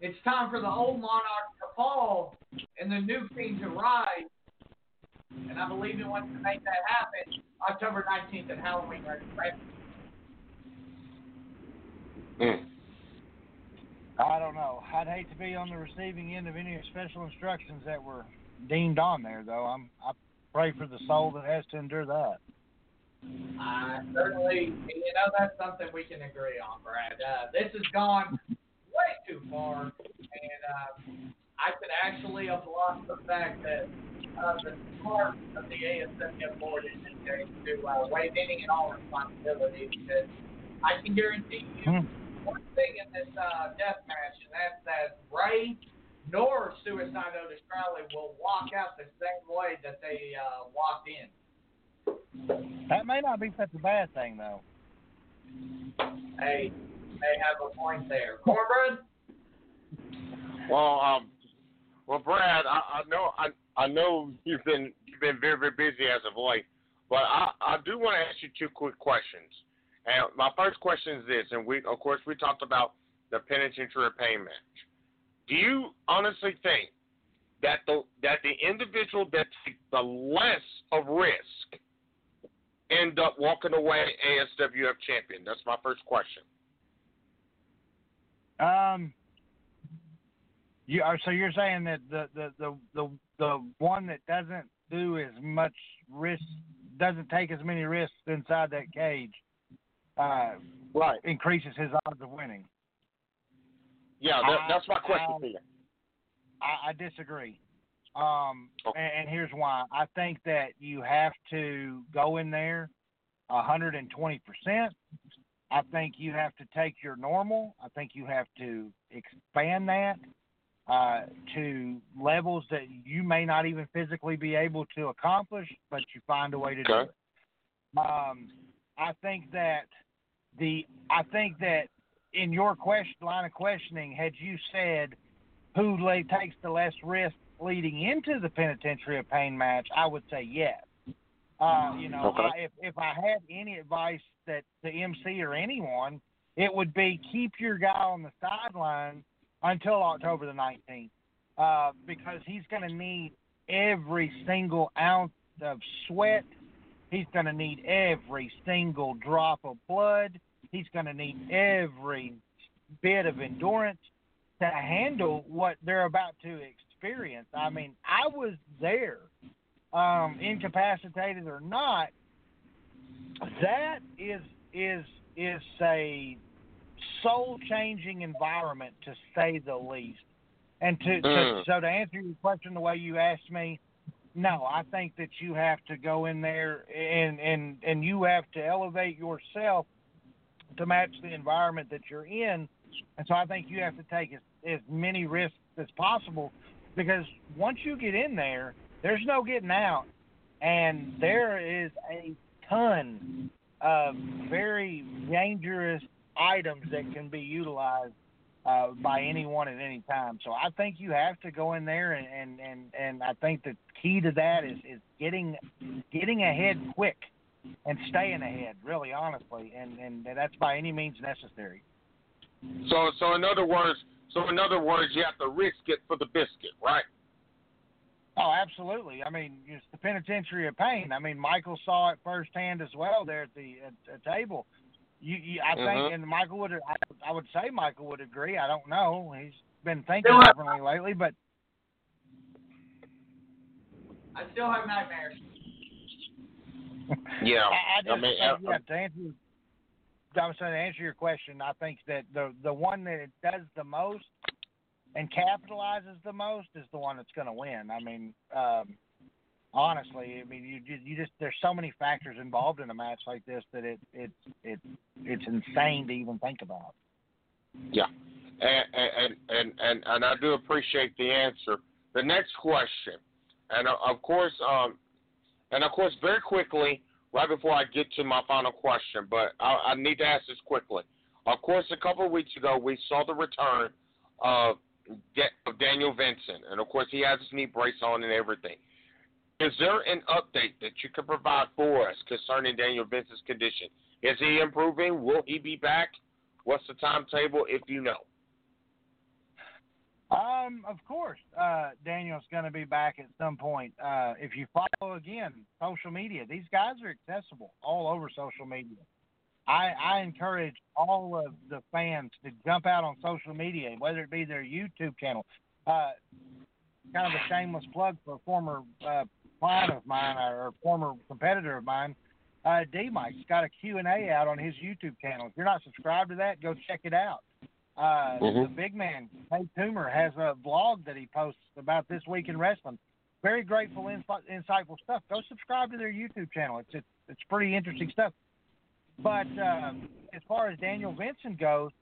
It's time for the old monarch to fall and the new king to rise. And I believe he wants to make that happen October 19th at Halloween. Right? Mm. I don't know. I'd hate to be on the receiving end of any special instructions that were deemed on there, though. I'm I pray for the soul that has to endure that. I certainly, you know, that's something we can agree on, Brad. Uh, this has gone far, and uh, I could actually have lost the fact that uh, the part of the ASWF board is in there to uh, waive any and all responsibility because I can guarantee you Hmm. one thing in this uh, death match, and that's that Ray nor Suicide Otis Crowley will walk out the same way that they uh, walked in. That may not be such a bad thing, though. Hey, they have a point there. Cornbread? Well, um, well, Brad, I, I know I I know you've been you've been very very busy as of late, but I I do want to ask you two quick questions. And my first question is this, and we of course we talked about the penitentiary pay match. Do you honestly think that the that the individual that takes the less of risk end up walking away ASWF champion? That's my first question. Um, you are so you're saying that the the the the, the one that doesn't do as much risk doesn't take as many risks inside that cage, uh, Right. increases his odds of winning. Yeah, that, I- that's my question I- you. I, I disagree. Um, Okay. and, and here's why. I think that you have to go in there 120%. I think you have to take your normal. I think you have to expand that uh, to levels that you may not even physically be able to accomplish, but you find a way to do it. Um, I think that the I think that in your question line of questioning, had you said who lay, takes the less risk leading into the penitentiary of pain match, I would say yes. Uh, you know, Okay. I, if if I had any advice that the MC or anyone, it would be keep your guy on the sideline until October the 19th, uh, because he's going to need every single ounce of sweat. He's going to need every single drop of blood. He's going to need every bit of endurance to handle what they're about to experience. I mean, I was there, um, incapacitated or not. That is is is a soul changing environment to say the least. And to, to Mm. so to answer your question the way you asked me, no, I think that you have to go in there and and and you have to elevate yourself to match the environment that you're in. And so I think you have to take as, as many risks as possible because once you get in there, there's no getting out. And there is a ton of very dangerous items that can be utilized uh, by anyone at any time. So I think you have to go in there and, and, and, and I think the key to that is, is getting getting ahead quick and staying ahead, really honestly, and, and that's by any means necessary. So, so in other words, so in other words, you have to risk it for the biscuit, right? Oh, absolutely. I mean, it's the penitentiary of pain. I mean, Michael saw it firsthand as well there at the at, at table. You, you I think, and Michael would, I, I would say Michael would agree. I don't know. He's been thinking Still have- differently lately, but I still have nightmares. Yeah. I, I just I mean, think, yeah, to answer, I was saying to answer your question, I think that the the one that it does the most and capitalizes the most is the one that's going to win. I mean, um, honestly, I mean, you just, you just there's so many factors involved in a match like this that it it it it's insane to even think about. Yeah, and and and and, and I do appreciate the answer. The next question, and uh, of course, um, and of course, very quickly, right before I get to my final question, but I, I need to ask this quickly. Of course, a couple of weeks ago, we saw the return of, of Daniel Vincent, and of course, he has his knee brace on and everything. Is there an update that you can provide for us concerning Daniel Vincent's condition? Is he improving? Will he be back? What's the timetable, if you know? Um, of course, uh, Daniel's going to be back at some point. Uh, if you follow again social media, these guys are accessible all over social media. I, I encourage all of the fans to jump out on social media, whether it be their YouTube channel. Uh, kind of a shameless plug for a former uh, client of mine or, former competitor of mine. Uh, DeMike's got a Q and A out on his YouTube channel. If you're not subscribed to that, go check it out. Uh, Mhm. The big man, Tate Toomer, has a blog that he posts about this week in wrestling. Very grateful, insi- insightful stuff. Go subscribe to their YouTube channel. It's it's, it's pretty interesting stuff. But uh, as far as Daniel Vincent goes,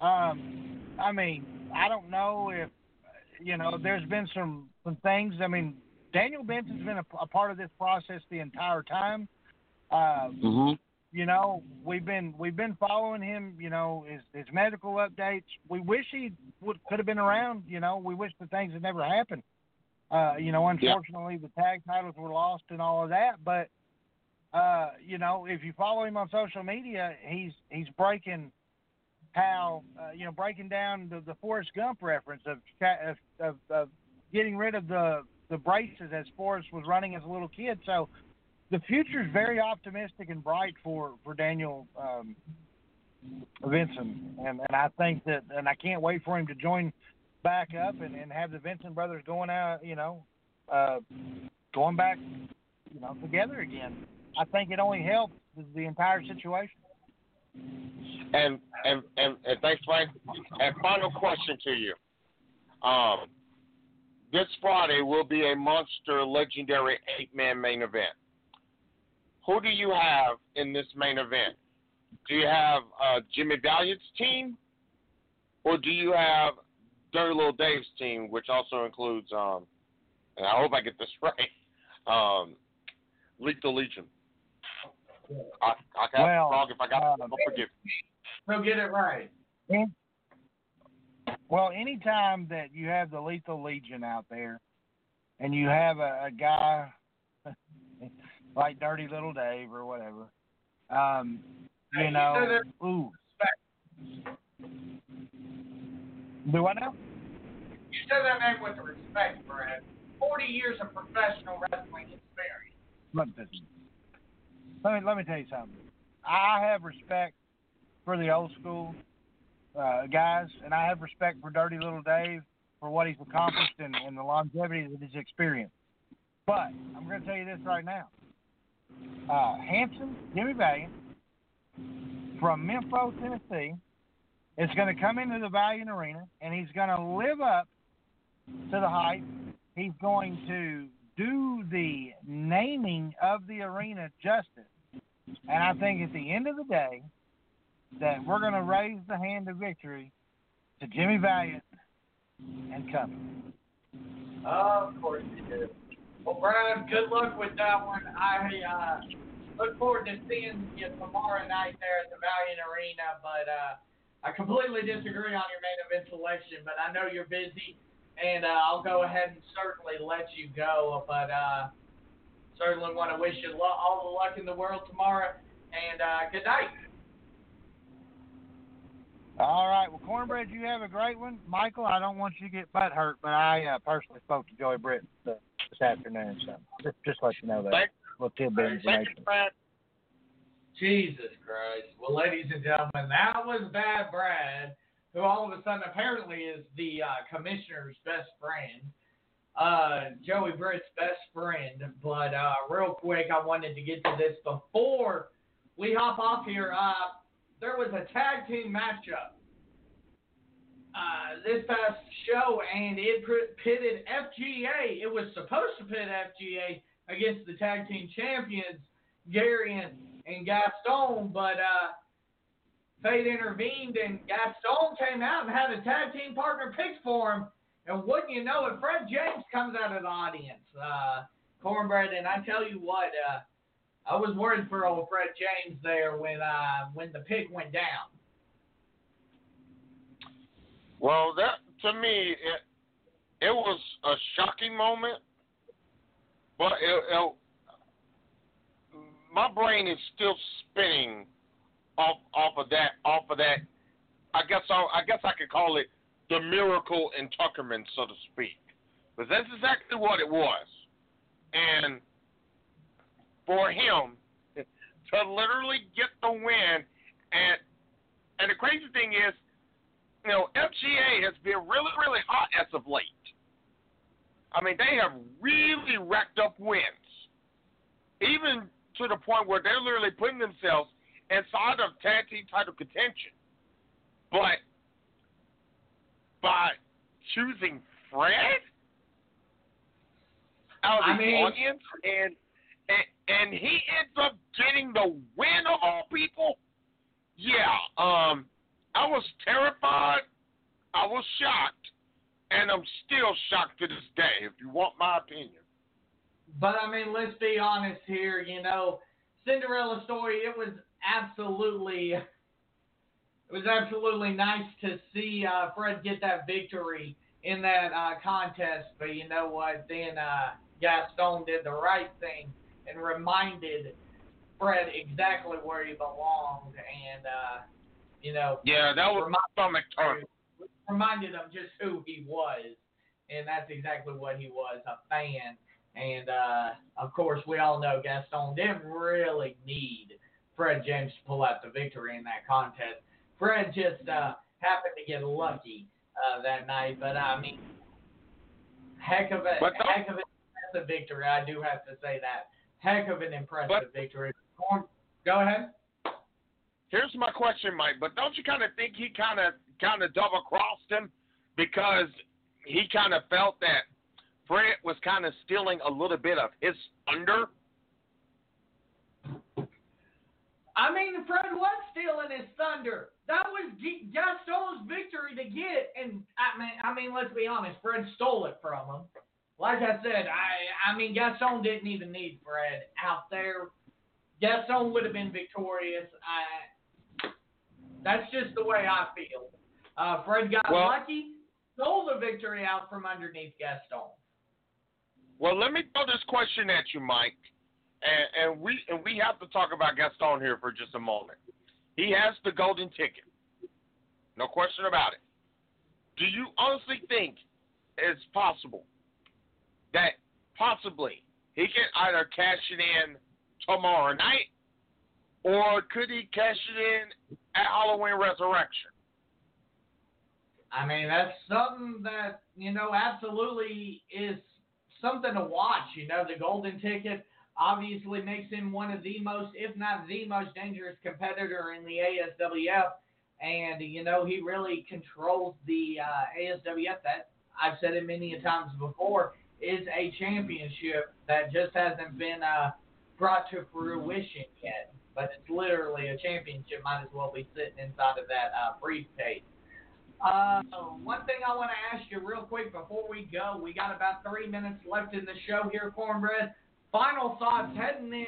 um, I mean, I don't know if you know. There's been some some things. I mean, Daniel Vincent's been a, a part of this process the entire time. Uh, Mm-hmm. you know, we've been we've been following him. You know, his his medical updates. We wish he would could have been around. You know, we wish the things had never happened. Uh, you know, unfortunately, the tag titles were lost and all of that. But uh, you know, if you follow him on social media, he's he's breaking how uh, you know breaking down the, the Forrest Gump reference of, of of of getting rid of the the braces as Forrest was running as a little kid. So the future is very optimistic and bright for for Daniel um, Vinson, and and I think that, and I can't wait for him to join back up and, and have the Vinson brothers going out, you know, uh, going back, you know, together again. I think it only helps the entire situation. And and and, and thanks, Frank. And final question to you. Um, this Friday will be a monster, legendary eight-man main event. Who do you have in this main event? Do you have uh, Jimmy Valiant's team, or do you have Dirty Little Dave's team, which also includes, um, and I hope I get this right, um, Lethal Legion? I, I got Well, it wrong if I got uh, it. Don't forgive me. So get it right. Well, anytime that you have the Lethal Legion out there, and you have a, a guy like Dirty Little Dave or whatever, um, Hey, you you know, know that- ooh. Do I know? You said that name with respect, Brad. 40 years of professional wrestling experience. Look, this. Let me let me tell you something. I have respect for the old school uh, guys, and I have respect for Dirty Little Dave for what he's accomplished and, and the longevity of his experience. But I'm going to tell you this right now. Uh, Handsome, Jimmy Valiant, from Memphis, Tennessee, is going to come into the Valiant Arena, and he's going to live up to the hype. He's going to do the naming of the arena justice. And I think at the end of the day, that we're going to raise the hand of victory to Jimmy Valiant and company. Of course you do. Well, Brad, good luck with that one. I uh, look forward to seeing you tomorrow night there at the Valiant Arena, but uh, I completely disagree on your main event selection, but I know you're busy, and uh, I'll go ahead and certainly let you go, but uh, certainly want to wish you lo- all the luck in the world tomorrow, and uh, good night. All right. Well, Cornbread, you have a great one. Michael, I don't want you to get butt hurt, but I uh, personally spoke to Joey Britt uh, this afternoon, so just, just let you know that. Thank- little tidbit of you, information. Brad. Jesus Christ. Well, ladies and gentlemen, that was Bad Brad, who all of a sudden apparently is the uh, commissioner's best friend, uh, Joey Britt's best friend. But uh, real quick, I wanted to get to this before we hop off here. Uh, there was a tag team matchup uh, this past show, and it pitted FGA. It was supposed to pit FGA against the tag team champions, Gary and, and Gaston, but uh, fate intervened, and Gaston came out and had a tag team partner picked for him. And wouldn't you know it, Fred James comes out of the audience, uh, Cornbread, and I tell you what, uh, I was worried for old Fred James there when uh, when the pick went down. Well, that to me, it it was a shocking moment, but it, it, my brain is still spinning off off of that off of that. I guess I, I guess I could call it the miracle in Tuckerman, so to speak, but that's exactly what it was, and for him to literally get the win, and and the crazy thing is you know, FGA has been really, really hot as of late. I mean, they have really racked up wins, even to the point where they're literally putting themselves inside of tag team title contention. But by choosing Fred out of I the mean- audience, and, and and he ends up getting the win of all people. Yeah, um, I was terrified. I was shocked, and I'm still shocked to this day. If you want my opinion. But I mean, let's be honest here. You know, Cinderella story. It was absolutely, it was absolutely nice to see uh, Fred get that victory in that uh, contest. But you know what? Then uh, Gaston did the right thing and reminded Fred exactly where he belonged, and uh, you know, Yeah, that was Remind- stomach reminded him just who he was, and that's exactly what he was—a fan. And uh, of course, we all know Gaston didn't really need Fred James to pull out the victory in that contest. Fred just uh, happened to get lucky uh, that night, but I mean, heck of a heck of an impressive victory. I do have to say that heck of an impressive But- victory. Go ahead. Here's my question, Mike. But don't you kind of think he kind of kind of double crossed him because he kind of felt that Fred was kind of stealing a little bit of his thunder? I mean, Fred was stealing his thunder. That was G- Gaston's victory to get, and I mean, I mean, let's be honest, Fred stole it from him. Like I said, I, I mean, Gaston didn't even need Fred out there. Gaston would have been victorious. I, that's just the way I feel. Uh, Fred got Well- lucky, stole the victory out from underneath Gaston. Well, let me throw this question at you, Mike, and, and we and we have to talk about Gaston here for just a moment. He has the golden ticket, no question about it. Do you honestly think it's possible that possibly he can either cash it in tomorrow night, or could he cash it in at Halloween Resurrection? I mean, that's something that, you know, absolutely is something to watch. You know, the golden ticket obviously makes him one of the most, if not the most dangerous competitor in the ASWF. And, you know, he really controls the uh, ASWF. That, I've said it many times before, is a championship that just hasn't been uh, brought to fruition yet. But it's literally a championship. Might as well be sitting inside of that uh, briefcase. Uh, one thing I want to ask you real quick before we go, we got about three minutes left in the show here, Cornbread. Final thoughts heading in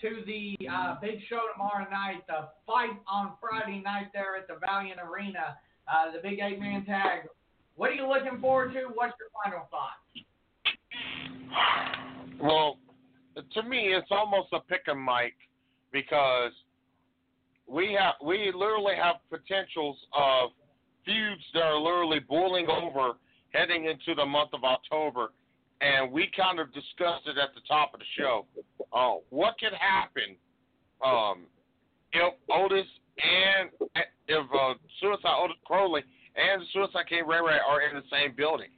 to the uh, big show tomorrow night, the fight on Friday night there at the Valiant Arena, uh, the big eight-man tag. What are you looking forward to? What's your final thoughts? Well, to me, it's almost a pick and Mike, because we have we literally have potentials of feuds that are literally boiling over heading into the month of October, and we kind of discussed it at the top of the show. Uh, what could happen um, if Otis and if uh, Suicide Otis Crowley and Suicide King Ray Ray are in the same building?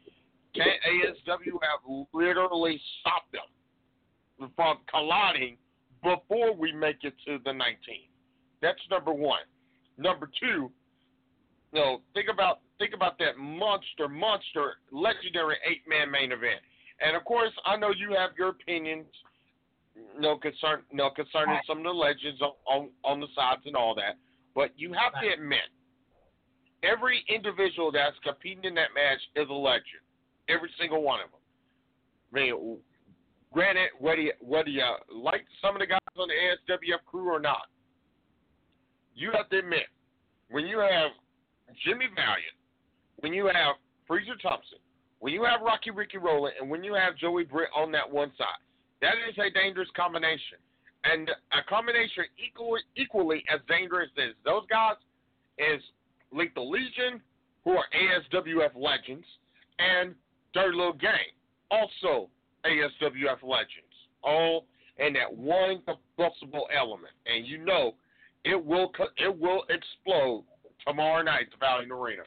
Can ASW have literally stopped them from colliding before we make it to the 19th? That's number one. Number two, you know, think about think about that monster, monster, legendary eight man main event. And of course, I know you have your opinions, you know, concern, you know, concerning some of the legends on, on on the sides and all that. But you have to admit, every individual that's competing in that match is a legend. Every single one of them. I mean, granted, whether you, whether you like some of the guys on the ASWF crew or not, you have to admit, when you have Jimmy Valiant, when you have Freezer Thompson, when you have Rocky Rickey Rowland, and when you have Joey Britt on that one side, that is a dangerous combination. And a combination equally, equally as dangerous as those guys is Lethal Legion, who are ASWF legends, and Dirty Little Gang, also ASWF legends, all in that one combustible element. And you know it will it will explode tomorrow night at the Valiant Arena.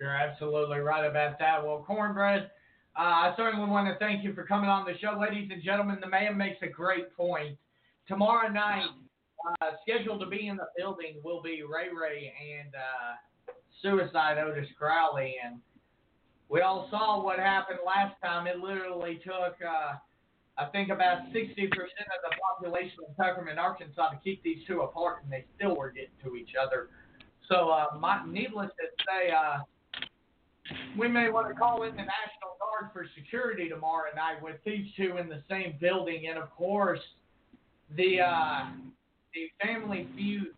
You're absolutely right about that. Well, Cornbread, uh, I certainly want to thank you for coming on the show. Ladies and gentlemen, the man makes a great point. Tomorrow night, uh, scheduled to be in the building will be Ray Ray and uh, Suicide Otis Crowley. And we all saw what happened last time. It literally took, uh, I think, about 60% of the population of Tuckerman, Arkansas to keep these two apart, and they still were getting to each other. So, uh, my, needless to say, uh, we may want to call in the National Guard for security tomorrow night with these two in the same building, and of course, the uh, the family feud.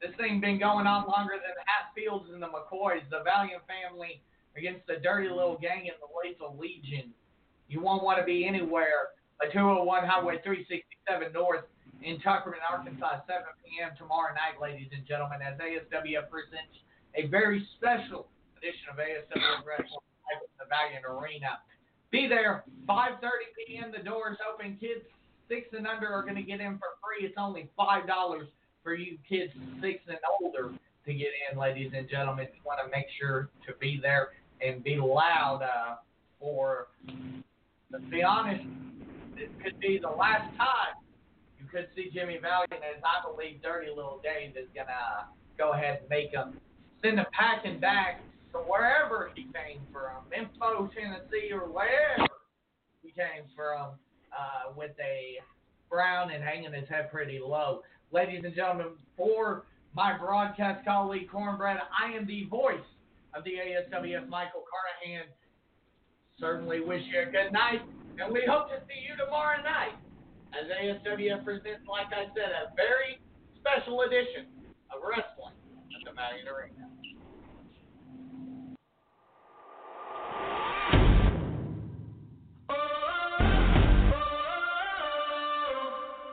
This thing been going on longer than the Hatfields and the McCoys, the Valiant family against the Dirty Little Gang and the Lethal Legion. You won't want to be anywhere. A 201 Highway 367 North in Tuckerman, Arkansas, 7 p.m. tomorrow night, ladies and gentlemen, as ASWF presents a very special edition of ASW Wrestling at the Valiant Arena. Be there 5:30 p.m. The doors open. Kids six and under are going to get in for free. It's only five dollars for you kids six and older to get in, ladies and gentlemen. You want to make sure to be there and be loud uh, for. Let's be honest, this could be the last time you could see Jimmy Valiant, as I believe Dirty Little Dave is gonna go ahead and make him send him packing back to wherever he came from, Memphis, Tennessee, or wherever he came from, uh, with a frown and hanging his head pretty low. Ladies and gentlemen, for my broadcast colleague Cornbread, I am the voice of the ASWF, Michael Carnahan. Certainly wish you a good night, and we hope to see you tomorrow night as ASWF presents, like I said, a very special edition of wrestling at the Valiant Arena.